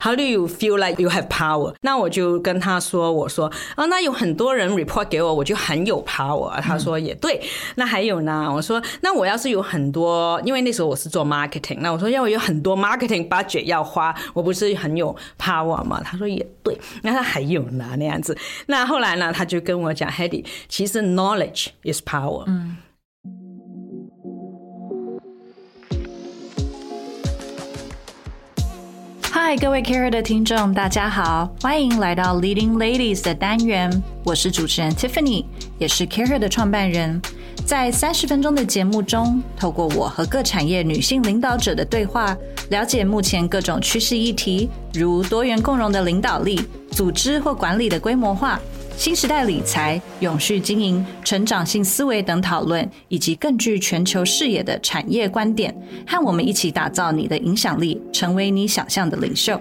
How do you feel like you have power？那我就跟他说，我说啊，那有很多人 report 给我，我就很有 power。他说也对。那还有呢？我说那我要是有很多，因为那时候我是做 marketing，那我说要我有很多 marketing budget 要花，我不是很有 power 吗？他说也对。那他还有呢？那样子。那后来呢？他就跟我讲，Hedy，其实 knowledge is power。嗯。嗨，各位 Care 的听众，大家好，欢迎来到 Leading Ladies 的单元。我是主持人 Tiffany，也是 Care 的创办人。在三十分钟的节目中，透过我和各产业女性领导者的对话，了解目前各种趋势议题，如多元共融的领导力、组织或管理的规模化。新时代理财、永续经营、成长性思维等讨论，以及更具全球视野的产业观点，和我们一起打造你的影响力，成为你想象的领袖。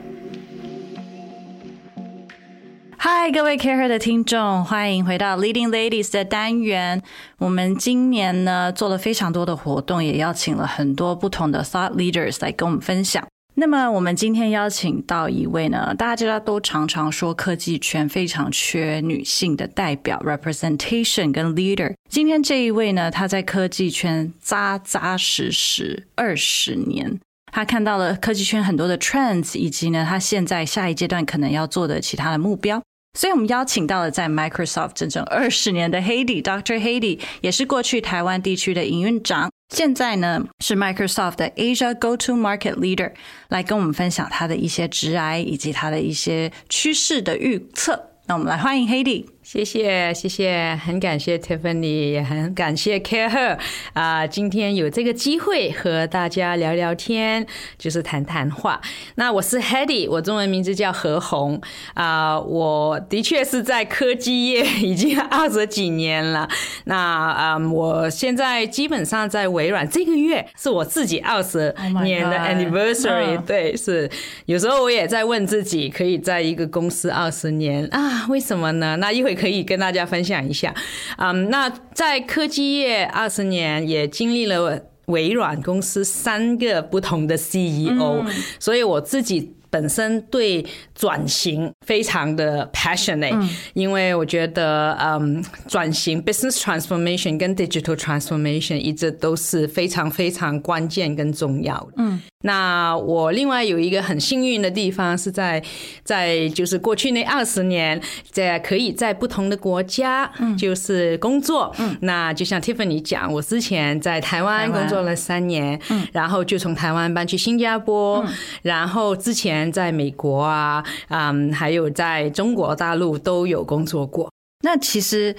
嗨，各位 Care 的听众，欢迎回到 Leading Ladies 的单元。我们今年呢做了非常多的活动，也邀请了很多不同的 Thought Leaders 来跟我们分享。那么我们今天邀请到一位呢，大家知道都常常说科技圈非常缺女性的代表 representation 跟 leader。今天这一位呢，他在科技圈扎扎实实二十年，他看到了科技圈很多的 trends，以及呢，他现在下一阶段可能要做的其他的目标。所以我们邀请到了在 Microsoft 整整二十年的 Hedy，Dr. Hedy，也是过去台湾地区的营运长，现在呢是 Microsoft 的 Asia Go-to-Market Leader，来跟我们分享他的一些致癌以及他的一些趋势的预测。那我们来欢迎 Hedy。谢谢谢谢，很感谢 Tiffany，也很感谢 CAREhER 啊，今天有这个机会和大家聊聊天，就是谈谈话。那我是 Hedy，我中文名字叫何红啊，我的确是在科技业已经二十几年了。那啊，我现在基本上在微软，这个月是我自己二十年的 anniversary，、oh、对，是有时候我也在问自己，可以在一个公司二十年啊，为什么呢？那一会。可以跟大家分享一下，嗯，那在科技业二十年，也经历了微软公司三个不同的 CEO，所以我自己。本身对转型非常的 passionate，嗯，因为我觉得，嗯，转型 business transformation 跟 digital transformation 一直都是非常非常关键跟重要的。嗯，那我另外有一个很幸运的地方是在在就是过去那二十年，在可以在不同的国家就是工作。嗯，那就像 Tiffany 讲，我之前在台湾工作了三年，嗯，然后就从台湾搬去新加坡，嗯，然后之前。在美国啊，嗯，还有在中国大陆都有工作过。那其实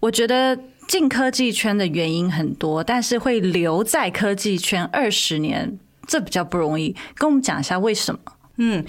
我觉得进科技圈的原因很多，但是会留在科技圈二十年，这比较不容易。跟我们讲一下为什么？嗯，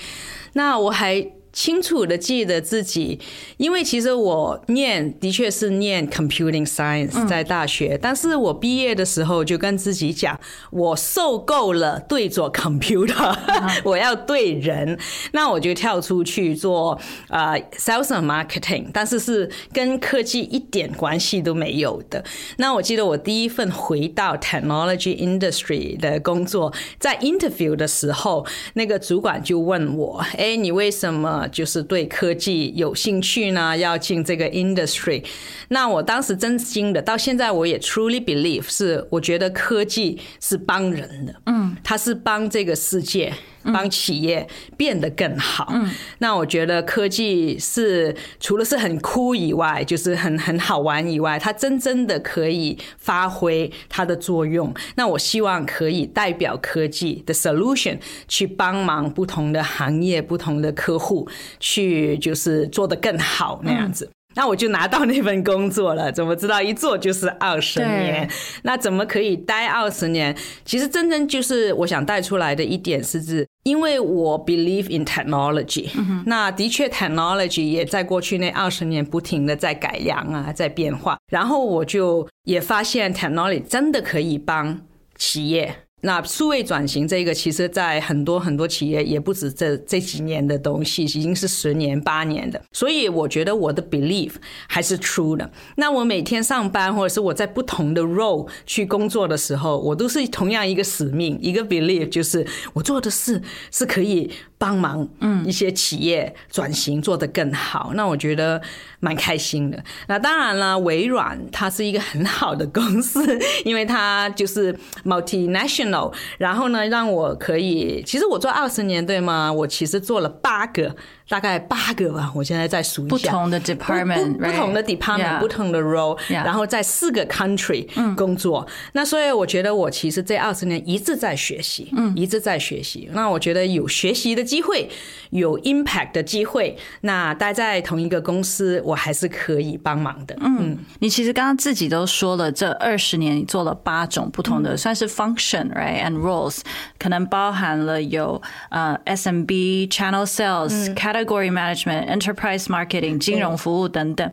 那我还。清楚的记得自己，因为其实我念的确是念 computing science 在大学，但是我毕业的时候就跟自己讲，我受够了对着 computer，我要对人，那我就跳出去做啊 sales and marketing，但是是跟科技一点关系都没有的。那我记得我第一份回到 technology industry 的工作，在 interview 的时候，那个主管就问我，哎，你为什么？就是对科技有兴趣呢，要进这个 industry。那我当时真心的，到现在我也 truly believe 是，我觉得科技是帮人的，嗯，它是帮这个世界。帮企业变得更好。嗯，那我觉得科技是除了是很酷以外，就是很很好玩以外，它真正的可以发挥它的作用。那我希望可以代表科技的 solution 去帮忙不同的行业、不同的客户，去就是做得更好那样子。那我就拿到那份工作了，怎么知道一做就是二十年？那怎么可以待二十年？其实真正就是我想带出来的一点是指，因为我 believe in technology，嗯。那的确 technology 也在过去那二十年不停的在改良啊，在变化。然后我就也发现 technology 真的可以帮企业。那数位转型这个，其实，在很多很多企业也不止这这几年的东西，已经是十年八年的。所以我觉得我的 belief 还是 true 的。那我每天上班，或者是我在不同的 role 去工作的时候，我都是同样一个使命，一个 belief，就是我做的事是可以帮忙，嗯，一些企业转型做得更好，那我觉得蛮开心的。那当然了，微软它是一个很好的公司，因为它就是 multinational，然后呢，让我可以，其实我做二十年对吗？我其实做了八个。大概八个吧，我现在在数一下。不同的 department，不，同的 department，不同的 role，然后在四个 country 工作。那所以我觉得我其实这二十年一直在学习，一直在学习。那我觉得有学习的机会，有 impact 的机会，那待在同一个公司，我还是可以帮忙的。嗯，你其实刚刚自己都说了，这二十年你做了八种不同的，算是 function，right，and roles，可能包含了有呃 SMB、channel sales、category management、enterprise marketing、金融服务等等。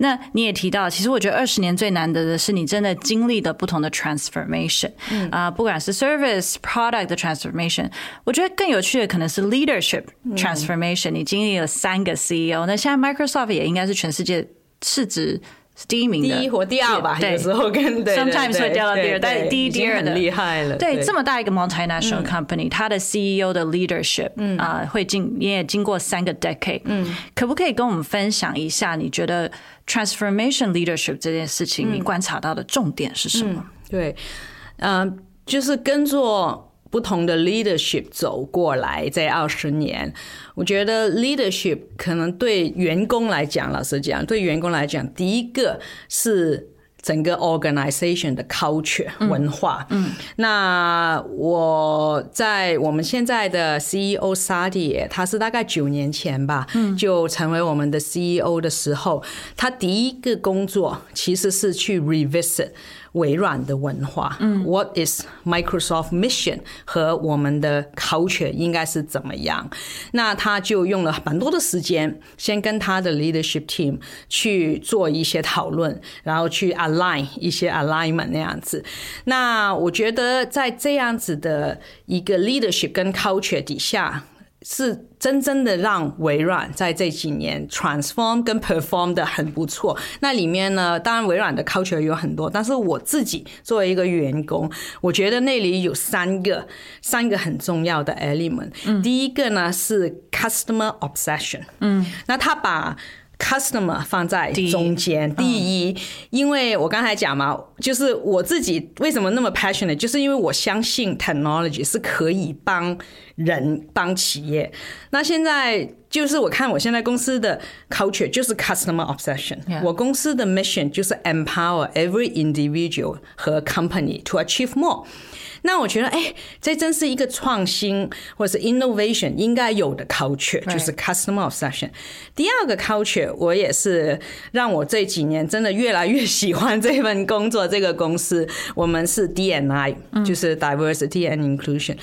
那你也提到，其实我觉得二十年最难得的是你真的经历的不同的 transformation，啊，不管是 service、product 的 transformation，我觉得更有趣的可能是 leadership transformation。你经历了三个 CEO，那现在 Microsoft 也应该是全世界市值。第一名的，第一或第二吧，有时候跟对，sometimes 会掉到第二，但第一、第二的厉害了。对，这么大一个 multinational company，它的 CEO 的 leadership，啊，会经你也经过三个 decade，嗯，可不可以跟我们分享一下？你觉得 transformation leadership 这件事情，你观察到的重点是什么？对，嗯，就是跟着。不同的 leadership 走过来这二十年，我觉得 leadership 可能对员工来讲，老实讲，对员工来讲，第一个是整个 organization 的 culture 文化。嗯，那我在我们现在的 CEO Satya，他是大概九年前吧，就成为我们的 CEO 的时候，他第一个工作其实是去 revisit。微软的文化，嗯，What is Microsoft mission 和我们的 culture 应该是怎么样？那他就用了蛮多的时间，先跟他的 leadership team 去做一些讨论，然后去 align 一些 alignment 那样子。那我觉得在这样子的一个 leadership 跟 culture 底下。是真正的让微软在这几年 transform 跟 perform 的很不错。那里面呢，当然微软的 culture 有很多，但是我自己作为一个员工，我觉得那里有三个三个很重要的 element。嗯，第一个呢是 customer obsession。嗯，那他把 customer 放在中间，第一，因为我刚才讲嘛，就是我自己为什么那么 passionate，就是因为我相信 technology 是可以帮人帮企业。那现在就是我看我现在公司的 culture 就是 customer obsession，我公司的 mission 就是 empower every individual 和 company to achieve more。那我觉得，哎，这真是一个创新或者是 innovation 应该有的 culture，就是 customer obsession。第二个 culture，我也是让我这几年真的越来越喜欢这份工作。这个公司，我们是 DNI，就是 diversity and inclusion。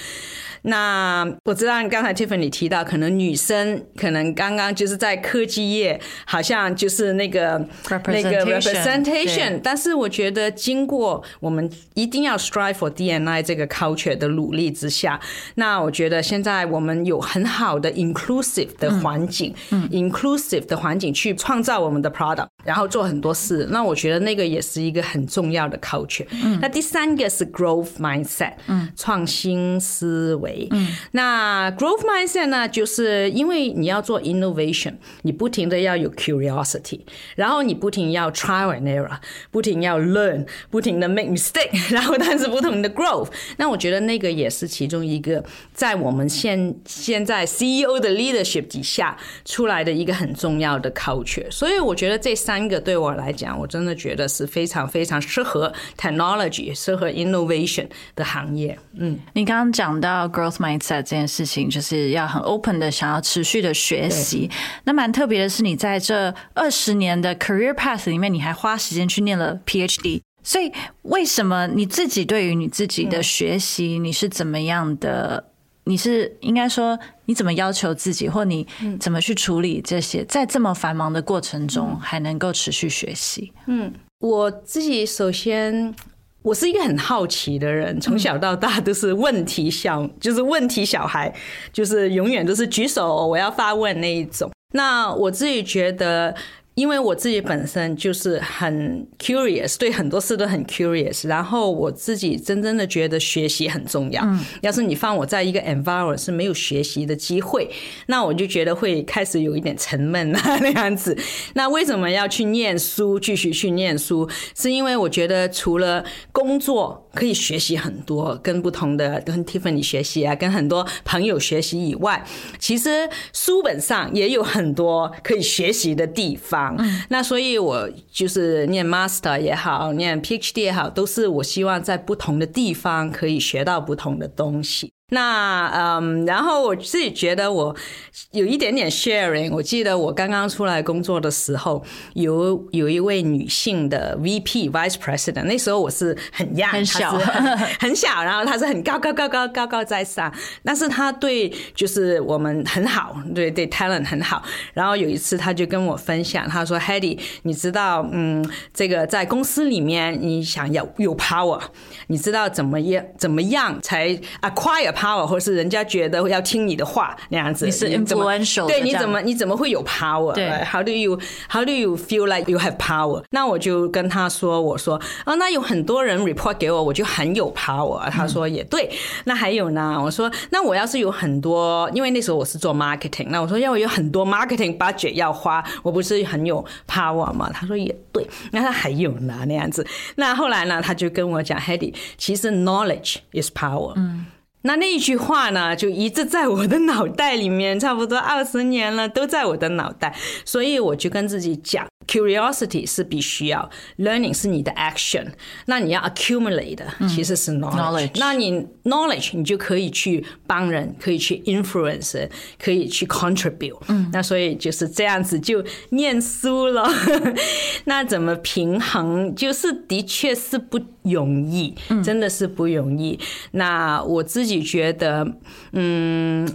那我知道刚才 Tiffany 提到，可能女生可能刚刚就是在科技业，好像就是那个那个 representation，但是我觉得经过我们一定要 strive for DNI 这个 culture 的努力之下，那我觉得现在我们有很好的 inclusive 的环境，inclusive 的环境去创造我们的 product，然后做很多事。那我觉得那个也是一个很重要的 culture。嗯那第三个是 growth mindset，创新思维。嗯，那 growth mindset 呢，就是因为你要做 innovation，你不停的要有 curiosity，然后你不停要 trial and error，不停要 learn，不停的 make mistake，然后但是不同的 growth。那我觉得那个也是其中一个在我们现现在 CEO 的 leadership 底下出来的一个很重要的 culture。所以我觉得这三个对我来讲，我真的觉得是非常非常适合 technology、适合 innovation 的行业。嗯，你刚刚讲到 growth。Growth mindset 这件事情就是要很 open 的，想要持续的学习。那蛮特别的是，你在这二十年的 career path 里面，你还花时间去念了 PhD。所以，为什么你自己对于你自己的学习，你是怎么样的？你是应该说，你怎么要求自己，或你怎么去处理这些，在这么繁忙的过程中，还能够持续学习？嗯，我自己首先。我是一个很好奇的人，从小到大都是问题小，就是问题小孩，就是永远都是举手我要发问那一种。那我自己觉得因为我自己本身就是很 curious，对很多事都很 curious，然后我自己真正的觉得学习很重要。嗯，要是你放我在一个 environment 是没有学习的机会，那我就觉得会开始有一点沉闷啊 那样子。那为什么要去念书，继续去念书？是因为我觉得除了工作可以学习很多，跟不同的跟 Tiffany 学习啊，跟很多朋友学习以外，其实书本上也有很多可以学习的地方。嗯，那所以，我就是念 master 也好，念 PhD 也好，都是我希望在不同的地方可以学到不同的东西。那嗯，然后我自己觉得我有一点点 sharing。我记得我刚刚出来工作的时候，有有一位女性的 VP Vice President，那时候我是很 young，很小很，很小，然后她是很高高高高高高在上，但是她对就是我们很好，对对 talent 很好。然后有一次，她就跟我分享，她说：“Hedy，你知道，嗯，这个在公司里面，你想要有 power，你知道怎么样怎么样才 acquire。” Power 或是人家觉得要听你的话那样子，你是 influential，对，你怎么你怎么会有 power？对，How do you How do you feel like you have power？那我就跟他说，我说啊，那有很多人 report 给我，我就很有 power。他说也对，那还有呢？我说那我要是有很多，因为那时候我是做 marketing，那我说要我有很多 marketing budget 要花，我不是很有 power 吗？他说也对，那他还有呢那样子。那后来呢，他就跟我讲，Hedy，其实 knowledge is power。嗯。那那一句话呢，就一直在我的脑袋里面，差不多二十年了，都在我的脑袋，所以我就跟自己讲。Curiosity 是必须要，Learning 是你的 action，那你要 accumulate 的其实是 knowledge，嗯。那你 knowledge 你就可以去帮人，可以去 influence，可以去 contribute。嗯，那所以就是这样子就念书了。那怎么平衡？就是的确是不容易，真的是不容易。嗯，那我自己觉得，嗯，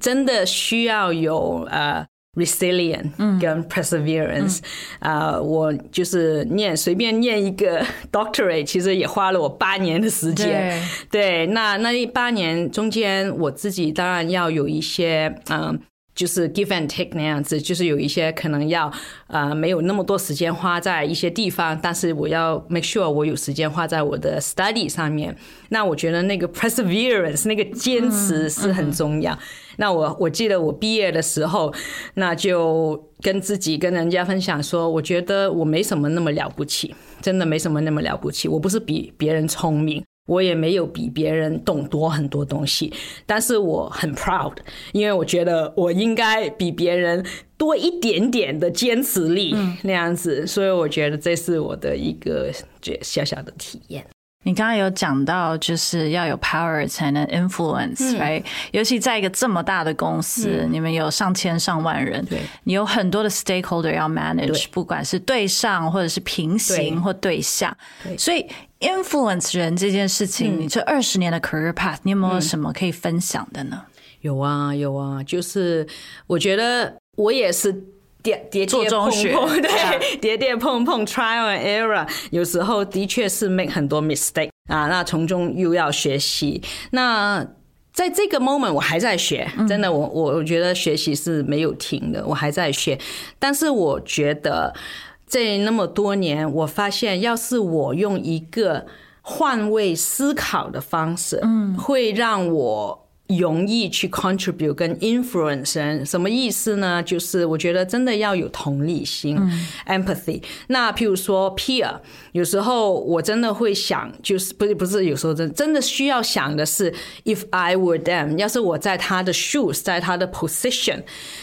真的需要有呃。Resilient 跟 perseverance，啊、嗯。嗯呃，我就是念随便念一个 doctorate，其实也花了我八年的时间。对，对，那那八年中间，我自己当然要有一些，嗯、呃，就是 give and take 那样子，就是有一些可能要，呃，没有那么多时间花在一些地方，但是我要 make sure 我有时间花在我的 study 上面。那我觉得那个 perseverance，那个坚持是很重要。那我我记得我毕业的时候，那就跟自己跟人家分享说，我觉得我没什么那么了不起，真的没什么那么了不起。我不是比别人聪明，我也没有比别人懂多很多东西，但是我很 proud，因为我觉得我应该比别人多一点点的坚持力，那样子，所以我觉得这是我的一个小小的体验。你刚刚有讲到，就是要有 power 才能 influence，right？、嗯、尤其在一个这么大的公司，嗯、你们有上千上万人，对，你有很多的 stakeholder 要 manage，不管是对上或者是平行或对下，对，所以 influence 人这件事情，嗯、你这二十年的 career path，你有没有什么可以分享的呢？有啊，有啊，就是我觉得我也是。跌跌跌碰碰，对，跌跌碰碰，trial and error，有时候的确是 make 很多 mistake 啊，那从中又要学习。那在这个 moment，我还在学，真的，我我我觉得学习是没有停的，我还在学。但是我觉得这那么多年，我发现，要是我用一个换位思考的方式，嗯，会让我。容易去 contribute 跟 influence 什么意思呢？就是我觉得真的要有同理心、嗯、empathy。那譬如说 peer，有时候我真的会想，就是不是不是，有时候真真的需要想的是，if I were them，要是我在他的 shoes，在他的 position，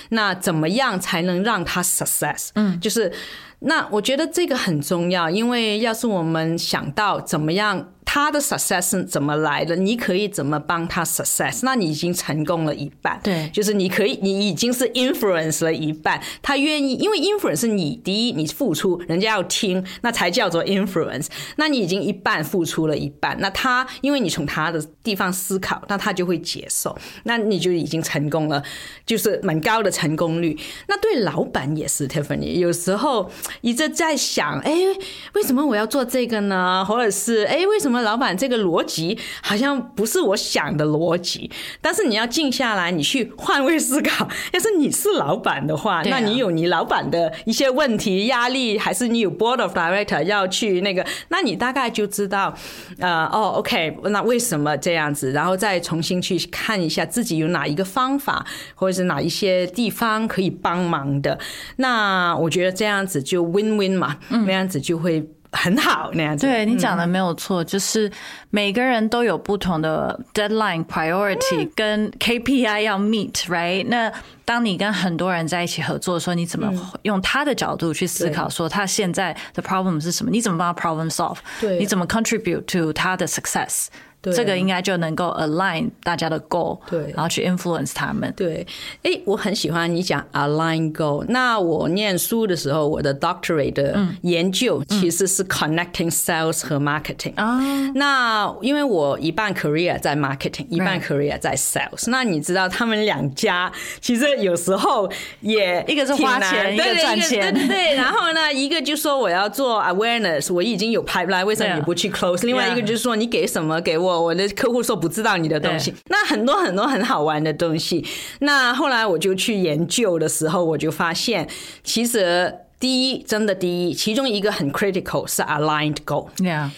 那怎么样才能让他 success？嗯，就是那我觉得这个很重要，因为要是我们想到怎么样。他的 success 是怎么来的？你可以怎么帮他 success？那你已经成功了一半。对，就是你可以，你已经是 influence 了一半。他愿意，因为 influence 是你第一，你付出，人家要听，那才叫做 influence。那你已经一半付出了一半，那他因为你从他的地方思考，那他就会接受，那你就已经成功了，就是蛮高的成功率。那对老板也是 Tiffany，有时候一直在想，哎，为什么我要做这个呢？或者是哎，为什么？么老板这个逻辑好像不是我想的逻辑？但是你要静下来，你去换位思考。要是你是老板的话，那你有你老板的一些问题、压力，还是你有 board of director 要去那个？那你大概就知道，呃，哦，OK，那为什么这样子？然后再重新去看一下自己有哪一个方法，或者是哪一些地方可以帮忙的。那我觉得这样子就 win win 嘛，那样子就会。很好那样子，对，你讲的没有错，就是每个人都有不同的 deadline priority 跟 KPI 要 meet，right？那当你跟很多人在一起合作的时候，你怎么用他的角度去思考，说他现在的 problem 是什么？你怎么帮他 problem solve？对，你怎么 contribute to 他的 success？对这个应该就能够 align 大家的 goal，对，然后去 influence 他们。对，哎，我很喜欢你讲 align goal。那我念书的时候，我的 doctorate 的研究其实是 connecting sales 和 marketing。啊、嗯，那因为我一半 career 在 marketing，一半 career 在 sales。那你知道他们两家其实有时候也一个是花钱，一个赚钱。对对对。然后呢，一个就说我要做 awareness，我已经有 pipeline，为什么你不去 close？另外一个就是说你给什么给我。我我的客户说不知道你的东西，那很多很多很好玩的东西。那后来我就去研究的时候，我就发现，其实第一，真的第一，其中一个很 critical 是 aligned goal，Yeah.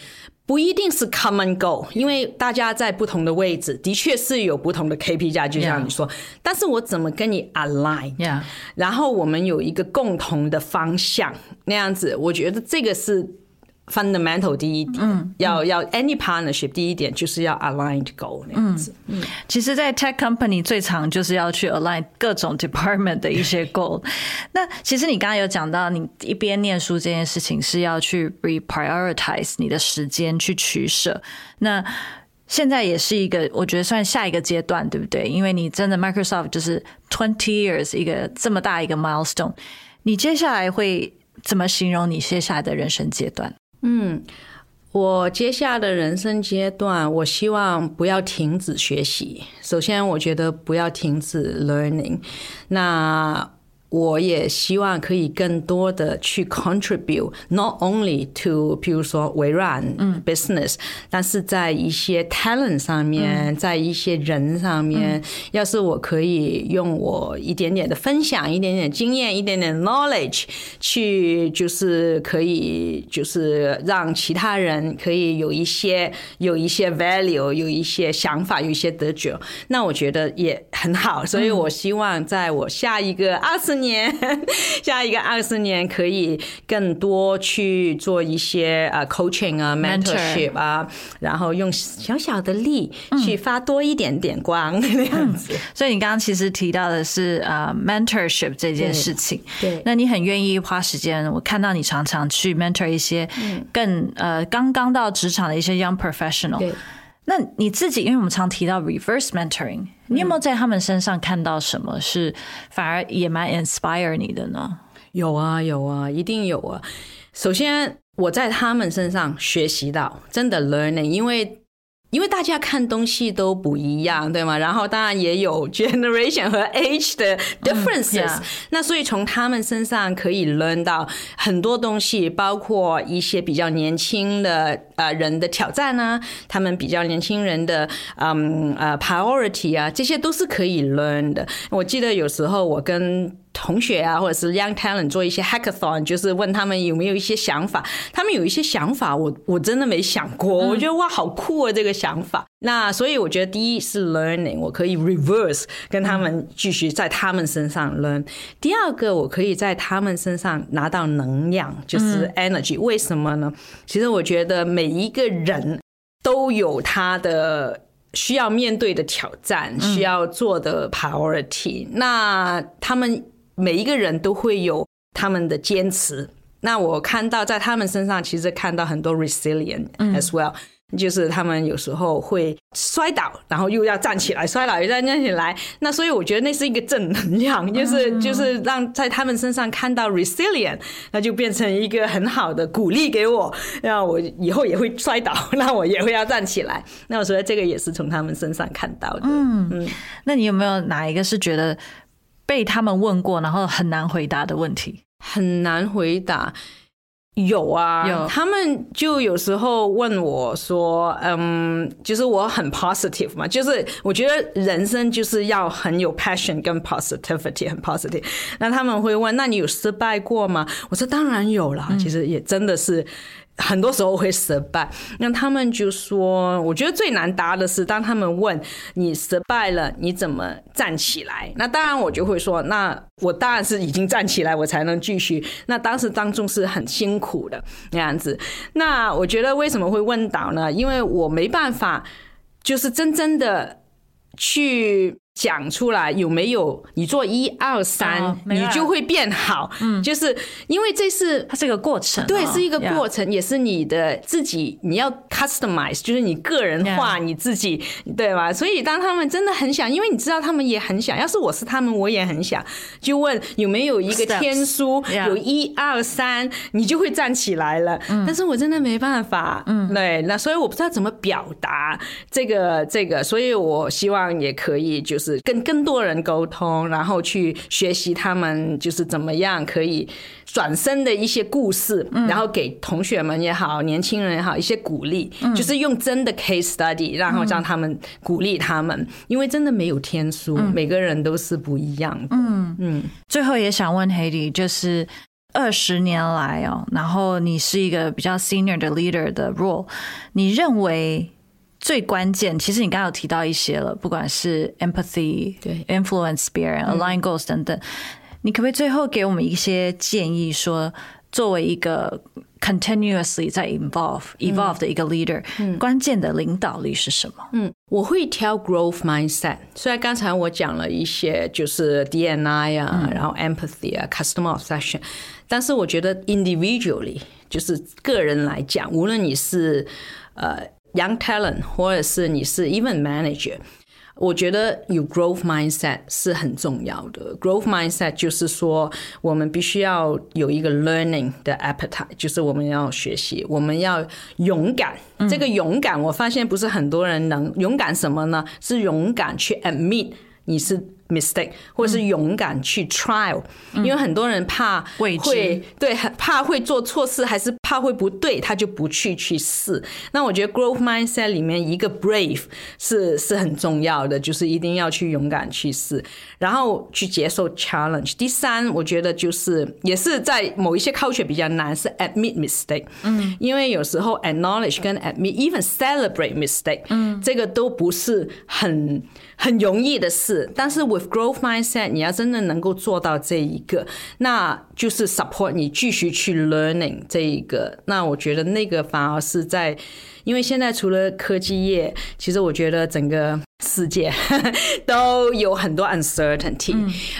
不一定是 common goal，因为大家在不同的位置，的确是有不同的 KPI，就像你说。但是我怎么跟你 align？Yeah. 然后我们有一个共同的方向，那样子，我觉得这个是。Fundamental 第一点，嗯、要要 any partnership 第一点就是要 aligned goal 那样子。嗯，其实，在 tech company 最常就是要去 align 各种 department 的一些 goal。那其实你刚刚有讲到，你一边念书这件事情是要去 reprioritize 你的时间去取舍。那现在也是一个，我觉得算下一个阶段，对不对？因为你真的 Microsoft 就是 twenty years 一个这么大一个 milestone，你接下来会怎么形容你接下来的人生阶段？嗯，我接下的人生阶段，我希望不要停止学习。首先，我觉得不要停止 learning。那我也希望可以更多的去 contribute，not only to，譬如说微软 business，但是在一些 talent 上面，在一些人上面，要是我可以用我一点点的分享，一点点经验，一点点 knowledge，去就是可以就是让其他人可以有一些有一些 value，有一些想法，有一些得着，那我觉得也很好。所以我希望在我下一个二十年，下一个二十年可以更多去做一些啊 coaching 啊 mentorship 啊，然后用小小的力去发多一点点光那样子。所以你刚刚其实提到的是啊 mentorship 这件事情，对，那你很愿意花时间。我看到你常常去 mentor 一些更呃刚刚到职场的一些 young professional。那你自己，因为我们常提到 reverse mentoring，你有没有在他们身上看到什么是反而也蛮 inspire 你的呢？有啊，有啊，一定有啊。首先，我在他们身上学习到真的 learning，因为。因为大家看东西都不一样，对吗？然后当然也有 generation 和 age 的 differences，、嗯 yeah. 那所以从他们身上可以 learn 到很多东西，包括一些比较年轻的呃人的挑战啊，他们比较年轻人的嗯呃 priority 啊，这些都是可以 learn 的。我记得有时候我跟同学啊，或者是 young talent 做一些 hackathon，就是问他们有没有一些想法。他们有一些想法我，我我真的没想过。我觉得哇，好酷啊，这个想法。那所以我觉得第一是 learning，我可以 reverse 跟他们继续在他们身上 learn。第二个，我可以在他们身上拿到能量，就是 energy。为什么呢？其实我觉得每一个人都有他的需要面对的挑战，需要做的 priority。那他们。每一个人都会有他们的坚持，那我看到在他们身上，其实看到很多 resilient as well，嗯，就是他们有时候会摔倒，然后又要站起来，摔倒又再站起来。那所以我觉得那是一个正能量，就是就是让在他们身上看到 resilient，那就变成一个很好的鼓励给我，让我以后也会摔倒，那我也会要站起来。那我觉得这个也是从他们身上看到的。嗯嗯，那你有没有哪一个是觉得？被他们问过，然后很难回答的问题，很难回答。有啊，有他们就有时候问我说：“嗯，就是我很 positive 嘛，就是我觉得人生就是要很有 passion 跟 positivity，很 positive。那他们会问：那你有失败过吗？我说当然有了，其实也真的是。”很多时候会失败，那他们就说，我觉得最难答的是，当他们问你失败了，你怎么站起来？那当然我就会说，那我当然是已经站起来，我才能继续。那当时当中是很辛苦的那样子。那我觉得为什么会问倒呢？因为我没办法，就是真正的去。讲出来有没有？你做一二三，你就会变好。嗯，就是因为这是它是一个过程，对，是一个过程，也是你的自己，你要 customize，就是你个人化你自己，对吧？所以当他们真的很想，因为你知道他们也很想，要是我是他们，我也很想，就问有没有一个天书，有一二三，你就会站起来了。但是我真的没办法，嗯，对，那所以我不知道怎么表达这个这个，所以我希望也可以就是。是跟更多人沟通，然后去学习他们就是怎么样可以转身的一些故事，然后给同学们也好，年轻人也好一些鼓励，就是用真的 case study，然后让他们鼓励他们，因为真的没有天书，每个人都是不一样的。嗯嗯。最后也想问 Hedy，就是二十年来哦，然后你是一个比较 senior 的 leader 的 role，你认为？最关键，其实你刚刚有提到一些了，不管是 empathy、对 influence 别人、嗯、align goals 等等，你可不可以最后给我们一些建议说，说作为一个 continuously 在 evolve、嗯、evolve 的一个 leader，、嗯、关键的领导力是什么？嗯，我会挑 growth mindset。虽然刚才我讲了一些，就是 DNI 啊，嗯、然后 empathy 啊，customer obsession，但是我觉得 individually 就是个人来讲，无论你是呃。Young talent，或者是你是 even manager，我觉得有 growth mindset 是很重要的。growth mindset 就是说，我们必须要有一个 learning 的 appetite，就是我们要学习，我们要勇敢。这个勇敢，我发现不是很多人能勇敢什么呢？是勇敢去 admit 你是。mistake，或者是勇敢去 trial，因为很多人怕会对，怕会做错事，还是怕会不对，他就不去去试。那我觉得 growth mindset 里面一个 brave 是是很重要的，就是一定要去勇敢去试，然后去接受 challenge。第三，我觉得就是也是在某一些 culture 比较难，是 admit mistake。嗯，因为有时候 acknowledge 跟 admit，even celebrate mistake，嗯，这个都不是很很容易的事，但是 with。Growth mindset，你要真的能够做到这一个，那就是 support 你继续去 learning 这一个。那我觉得那个反而是在，因为现在除了科技业，其实我觉得整个世界 都有很多 uncertainty。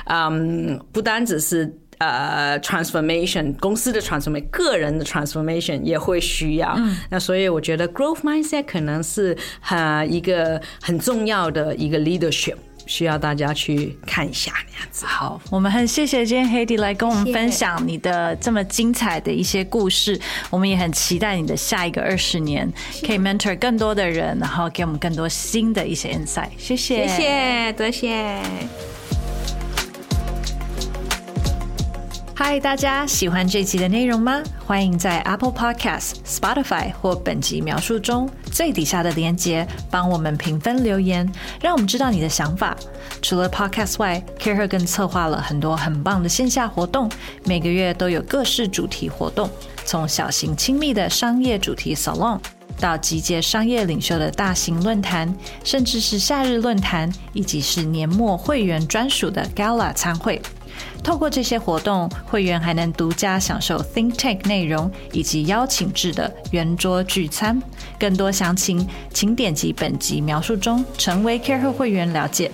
嗯，不单只是呃 transformation 公司的 transformation，个人的 transformation 也会需要。嗯那所以我觉得 growth mindset 可能是呃一个很重要的一个 leadership。需要大家去看一下那样子。好，我们很谢谢今天 Hedy 来跟我们分享你的这么精彩的一些故事。我们也很期待你的下一个二十年，可以 mentor 更多的人，然后给我们更多新的一些 insight。谢谢，谢谢，多谢。嗨，大家喜欢这集的内容吗？欢迎在 Apple Podcast、Spotify 或本集描述中最底下的链接帮我们评分留言，让我们知道你的想法。除了 Podcast 外，Carey 更策划了很多很棒的线下活动，每个月都有各式主题活动，从小型亲密的商业主题 Salon，到集结商业领袖的大型论坛，甚至是夏日论坛，以及是年末会员专属的 Gala 餐会。透过这些活动，会员还能独家享受 Think Tank 内容以及邀请制的圆桌聚餐。更多详情，请点击本集描述中成为 Careful 会员了解。